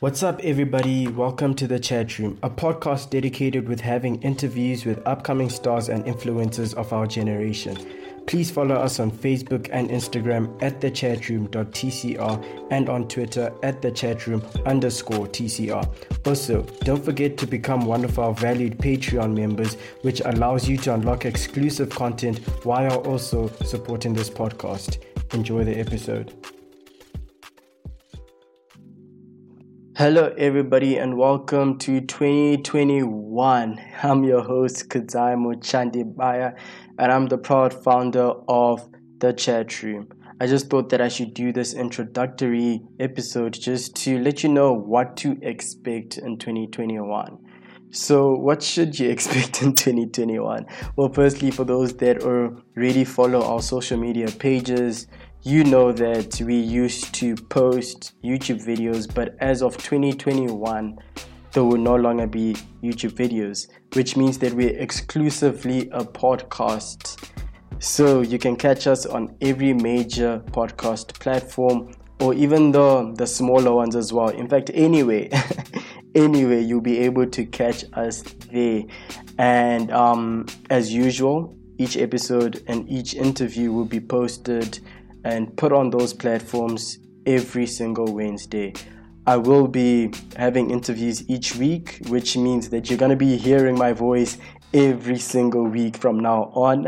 What's up, everybody? Welcome to the Chat Room, a podcast dedicated with having interviews with upcoming stars and influencers of our generation. Please follow us on Facebook and Instagram at thechatroom.tcr and on Twitter at thechatroom underscore TCR. Also, don't forget to become one of our valued Patreon members, which allows you to unlock exclusive content while also supporting this podcast. Enjoy the episode. Hello, everybody, and welcome to 2021. I'm your host, Kudzai Muchandibaya, and I'm the proud founder of The Chat Room. I just thought that I should do this introductory episode just to let you know what to expect in 2021. So, what should you expect in 2021? Well, firstly, for those that already follow our social media pages, you know that we used to post YouTube videos, but as of 2021, there will no longer be YouTube videos, which means that we're exclusively a podcast. So you can catch us on every major podcast platform or even the the smaller ones as well. In fact, anyway, anyway, you'll be able to catch us there. And um, as usual, each episode and each interview will be posted and put on those platforms every single Wednesday. I will be having interviews each week, which means that you're going to be hearing my voice every single week from now on.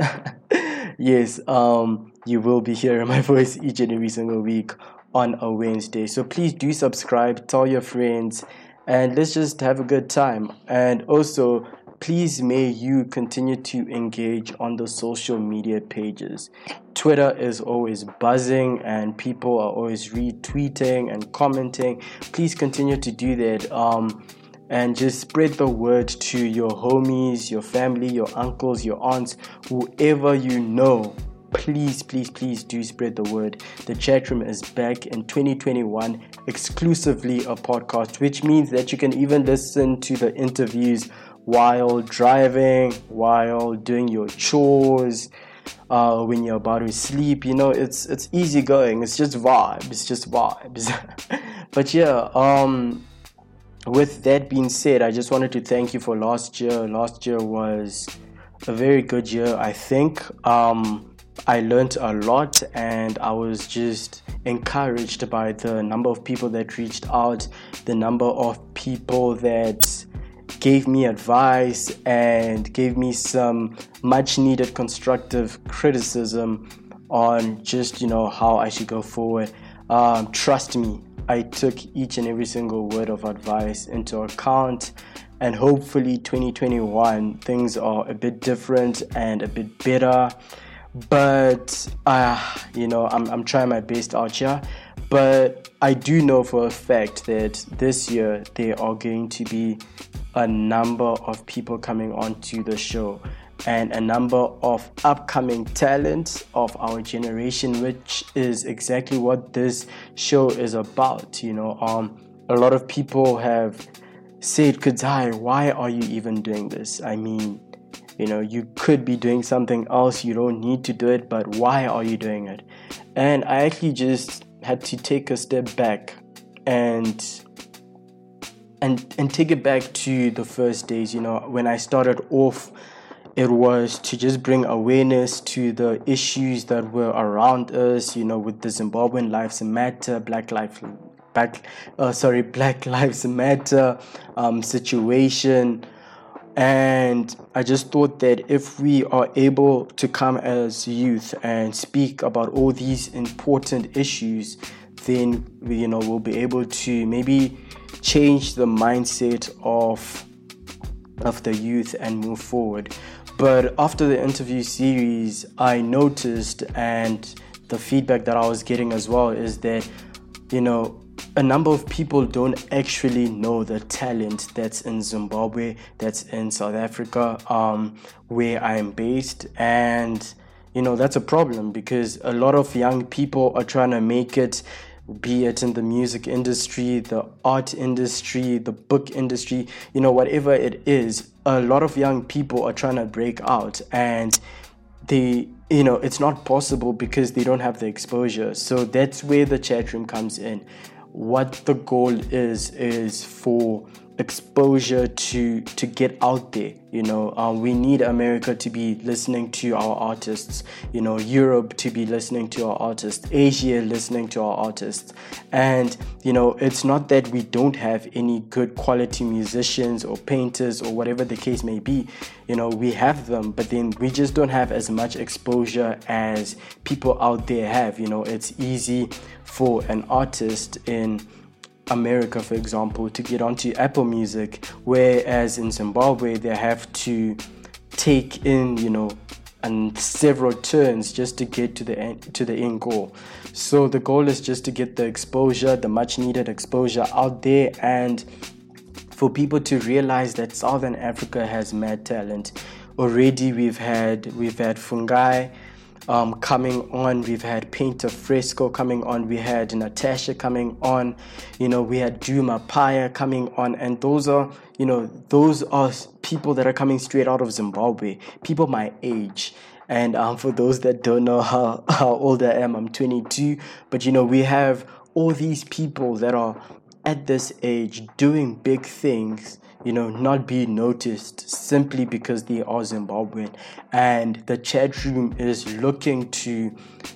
yes, um, you will be hearing my voice each and every single week on a Wednesday. So please do subscribe, tell your friends, and let's just have a good time. And also, please may you continue to engage on the social media pages. Twitter is always buzzing and people are always retweeting and commenting. Please continue to do that. Um, and just spread the word to your homies, your family, your uncles, your aunts, whoever you know. Please, please, please do spread the word. The chat room is back in 2021, exclusively a podcast, which means that you can even listen to the interviews while driving, while doing your chores, uh, when you're about to sleep. You know, it's it's easy going. It's just vibes. It's just vibes. but yeah, um, with that being said, I just wanted to thank you for last year. Last year was a very good year, I think. Um, I learned a lot and I was just encouraged by the number of people that reached out, the number of people that gave me advice and gave me some much needed constructive criticism on just you know how I should go forward. Um, trust me, I took each and every single word of advice into account, and hopefully 2021 things are a bit different and a bit better. But uh, you know, I'm I'm trying my best out here. But I do know for a fact that this year there are going to be a number of people coming onto the show and a number of upcoming talents of our generation, which is exactly what this show is about. You know, um, a lot of people have said, Kudzai, why are you even doing this? I mean, you know, you could be doing something else, you don't need to do it, but why are you doing it? And I actually just had to take a step back and and and take it back to the first days you know. When i started off it was to just bring awareness to the issues that were around us you know with the zimbabwean lives matter black life black uh, sorry black lives matter um, situation and I just thought that if we are able to come as youth and speak about all these important issues, then we, you know we'll be able to maybe change the mindset of of the youth and move forward. But after the interview series, I noticed and the feedback that I was getting as well is that you know a number of people don't actually know the talent that's in Zimbabwe, that's in South Africa, um, where I am based. And, you know, that's a problem because a lot of young people are trying to make it, be it in the music industry, the art industry, the book industry, you know, whatever it is. A lot of young people are trying to break out and they you know it's not possible because they don't have the exposure so that's where the chat room comes in what the goal is is for exposure to to get out there you know. Um, we need america to be listening to our artists you know. Europe to be listening to our artists asia listening to our artists. And you know it's not that we don't have any good quality musicians or painters or whatever the case may be you know. We have them but then we just don't have as much exposure as people out there have you know. It's easy for an artist in America, for example, to get onto Apple Music, whereas in Zimbabwe they have to take in, you know, and several turns just to get to the end, to the end goal. So the goal is just to get the exposure, the much needed exposure out there, and for people to realize that Southern Africa has mad talent. Already we've had we've had Fungai um, coming on. We've had Painter Fresco coming on. We had Natasha coming on. You know, we had Duma Paya coming on. And those are, you know, those are people that are coming straight out of Zimbabwe, people my age. And um, for those that don't know how, how old I am, I'm 22. But, you know, we have all these people that are at this age doing big things you know, not be noticed simply because they are Zimbabwean. And the chat room is looking to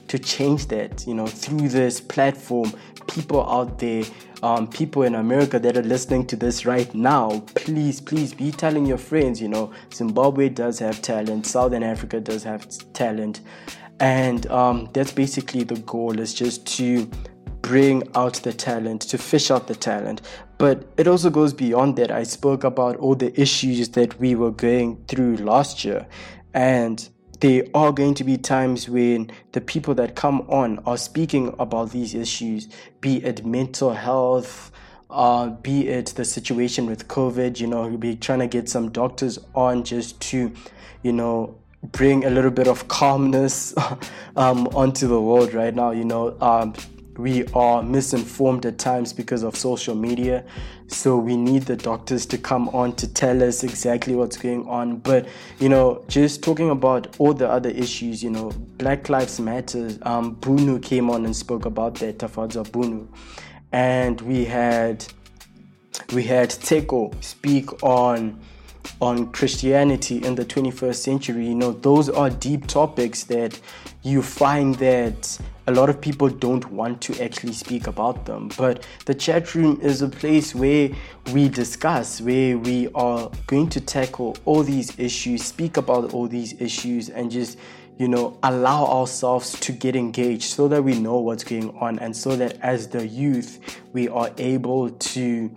to change that, you know, through this platform. People out there, um, people in America that are listening to this right now, please, please be telling your friends, you know, Zimbabwe does have talent, Southern Africa does have talent. And um, that's basically the goal is just to bring out the talent, to fish out the talent. But it also goes beyond that. I spoke about all the issues that we were going through last year. And there are going to be times when the people that come on are speaking about these issues, be it mental health, uh, be it the situation with COVID, you know, be trying to get some doctors on just to, you know, bring a little bit of calmness um, onto the world right now. You know, um, we are misinformed at times because of social media. So we need the doctors to come on to tell us exactly what's going on. But you know, just talking about all the other issues, you know, Black Lives Matter. Um, Bunu came on and spoke about that. Tafadza Bunu, and we had we had Teko speak on on Christianity in the 21st century. You know, those are deep topics that you find that a lot of people don't want to actually speak about them. But the chat room is a place where we discuss, where we are going to tackle all these issues, speak about all these issues, and just you know, allow ourselves to get engaged so that we know what's going on and so that as the youth, we are able to,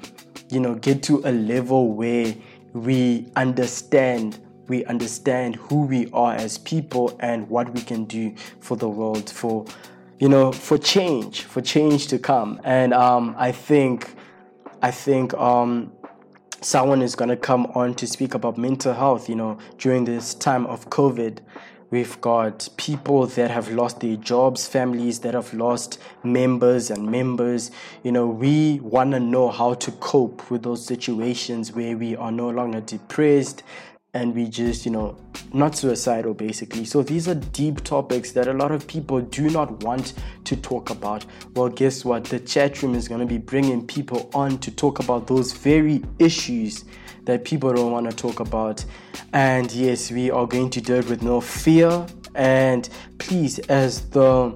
you know, get to a level where we understand we understand who we are as people and what we can do for the world for you know for change for change to come and um, i think i think um, someone is going to come on to speak about mental health you know during this time of covid We've got people that have lost their jobs, families that have lost members and members. You know, we want to know how to cope with those situations where we are no longer depressed and we just, you know, not suicidal basically. So these are deep topics that a lot of people do not want to talk about. Well, guess what? The chat room is going to be bringing people on to talk about those very issues that people don't want to talk about. And yes, we are going to do it with no fear. And please, as the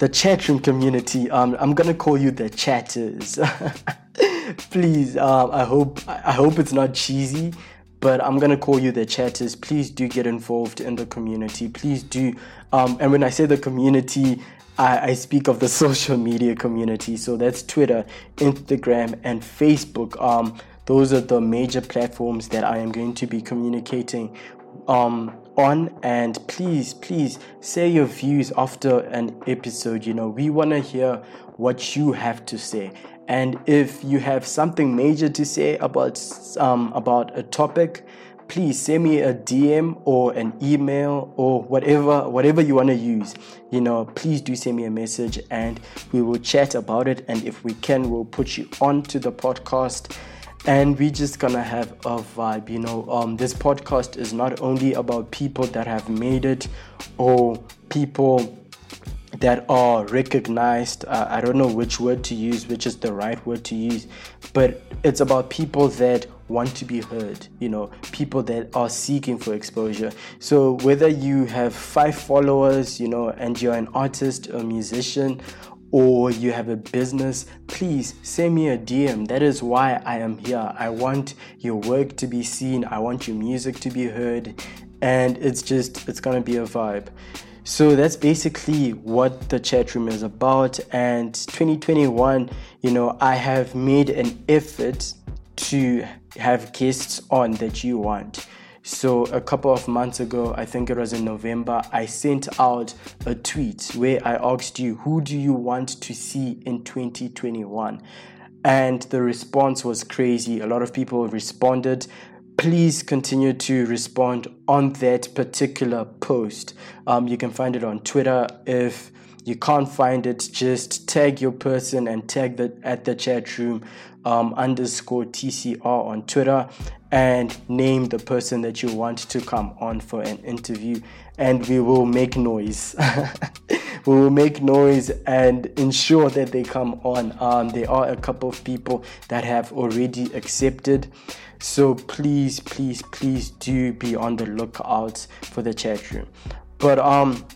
the chat room community, um, I'm gonna call you the chatters. please, um, I hope I hope it's not cheesy, but I'm gonna call you the chatters. Please do get involved in the community. Please do. Um, and when I say the community, I, I, speak of the social media community. So that's Twitter, Instagram, and Facebook. Um, those are the major platforms that I am going to be communicating um, on. And please, please say your views after an episode. You know, we want to hear what you have to say. And if you have something major to say about um, about a topic, please send me a DM or an email or whatever whatever you want to use. You know, please do send me a message and we will chat about it. And if we can, we'll put you onto the podcast and we're just gonna have a vibe you know um, this podcast is not only about people that have made it or people that are recognized. Uh, I don't know which word to use, which is the right word to use, but it's about people that want to be heard, you know, people that are seeking for exposure. So whether you have five followers, you know, and you're an artist, a musician, or you have a business, please send me a DM. That is why I am here. I want your work to be seen, I want your music to be heard, and it's just, it's gonna be a vibe. So that's basically what the chat room is about. And 2021, you know, I have made an effort to have guests on that you want. So, a couple of months ago, I think it was in November, I sent out a tweet where I asked you, Who do you want to see in 2021? And the response was crazy. A lot of people responded. Please continue to respond on that particular post. Um, you can find it on Twitter. If you can't find it, just tag your person and tag the at the chat room um, underscore TCR on Twitter and name the person that you want to come on for an interview, and we will make noise. we will make noise and ensure that they come on. Um, there are a couple of people that have already accepted. So please, please, please do be on the lookout for the chat room. But um,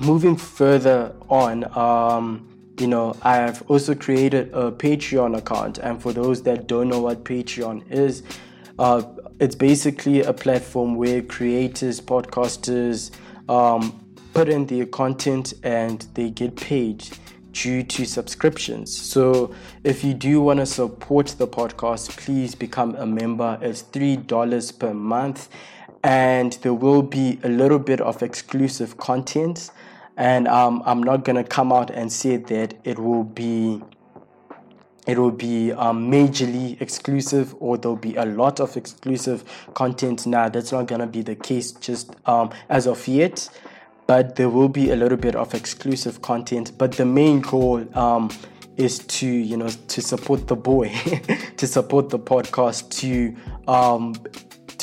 moving further on, um, you know, I have also created a Patreon account, and for those that don't know what Patreon is, uh, it's basically a platform where creators, podcasters um, put in their content and they get paid due to subscriptions. So if you do want to support the podcast, please become a member. It's $3 per month, and there will be a little bit of exclusive content. And um, I'm not going to come out and say that it will be it will be um, majorly exclusive or there'll be a lot of exclusive content now that's not going to be the case just um, as of yet but there will be a little bit of exclusive content but the main goal um, is to you know to support the boy to support the podcast to um,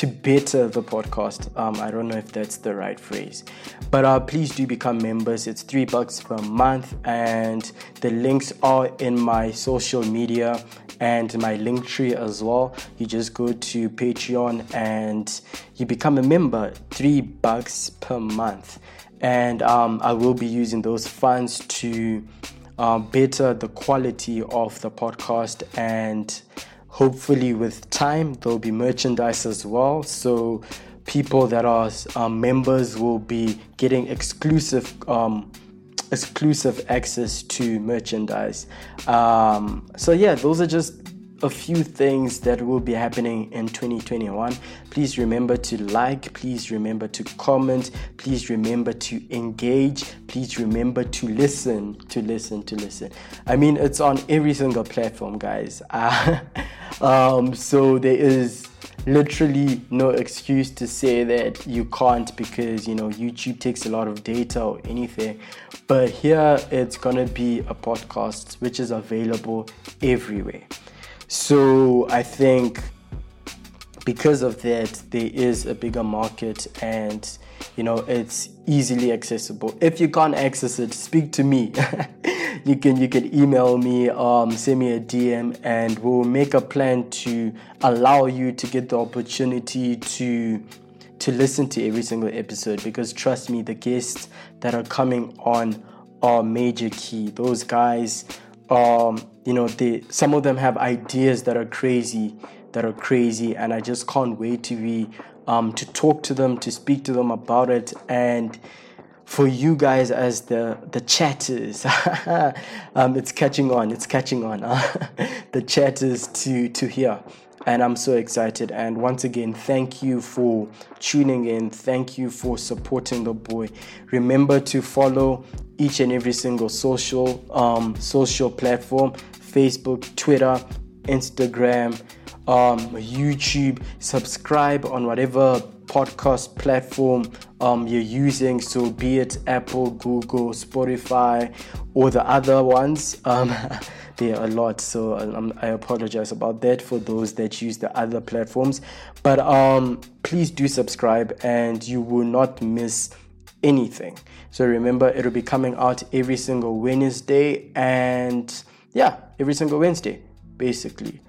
to better the podcast. Um, I don't know if that's the right phrase, but uh, please do become members. It's three bucks per month, and the links are in my social media and my link tree as well. You just go to Patreon and you become a member. Three bucks per month, and um, I will be using those funds to uh, better the quality of the podcast and hopefully with time there'll be merchandise as well so people that are um, members will be getting exclusive um, exclusive access to merchandise um, so yeah those are just a few things that will be happening in 2021. Please remember to like, please remember to comment, please remember to engage, please remember to listen, to listen, to listen. I mean, it's on every single platform, guys. um, so there is literally no excuse to say that you can't because you know YouTube takes a lot of data or anything. But here it's gonna be a podcast which is available everywhere. So I think because of that, there is a bigger market and you know it's easily accessible. If you can't access it, speak to me. you can you can email me, um, send me a DM, and we'll make a plan to allow you to get the opportunity to to listen to every single episode. Because trust me, the guests that are coming on are major key. Those guys um, you know, they some of them have ideas that are crazy, that are crazy, and I just can't wait to be um, to talk to them, to speak to them about it, and for you guys as the the chatters, um, it's catching on, it's catching on. the chatters to to hear and I'm so excited. And once again, thank you for tuning in. Thank you for supporting the boy. Remember to follow each and every single social um, social platform: Facebook, Twitter, Instagram, um, YouTube. Subscribe on whatever podcast platform um, you're using. So be it Apple, Google, Spotify, or the other ones. Um, there are a lot, so um, I apologize about that for those that use the other platforms. But um, please do subscribe, and you will not miss anything. So remember, it'll be coming out every single Wednesday and yeah, every single Wednesday, basically.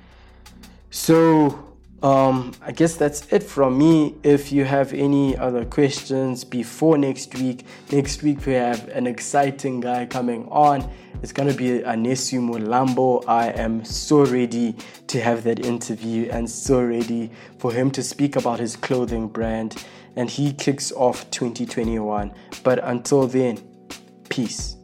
So um, I guess that's it from me. If you have any other questions before next week, next week we have an exciting guy coming on. It's going to be Anesu Mulambo. I am so ready to have that interview and so ready for him to speak about his clothing brand. And he kicks off 2021. But until then, peace.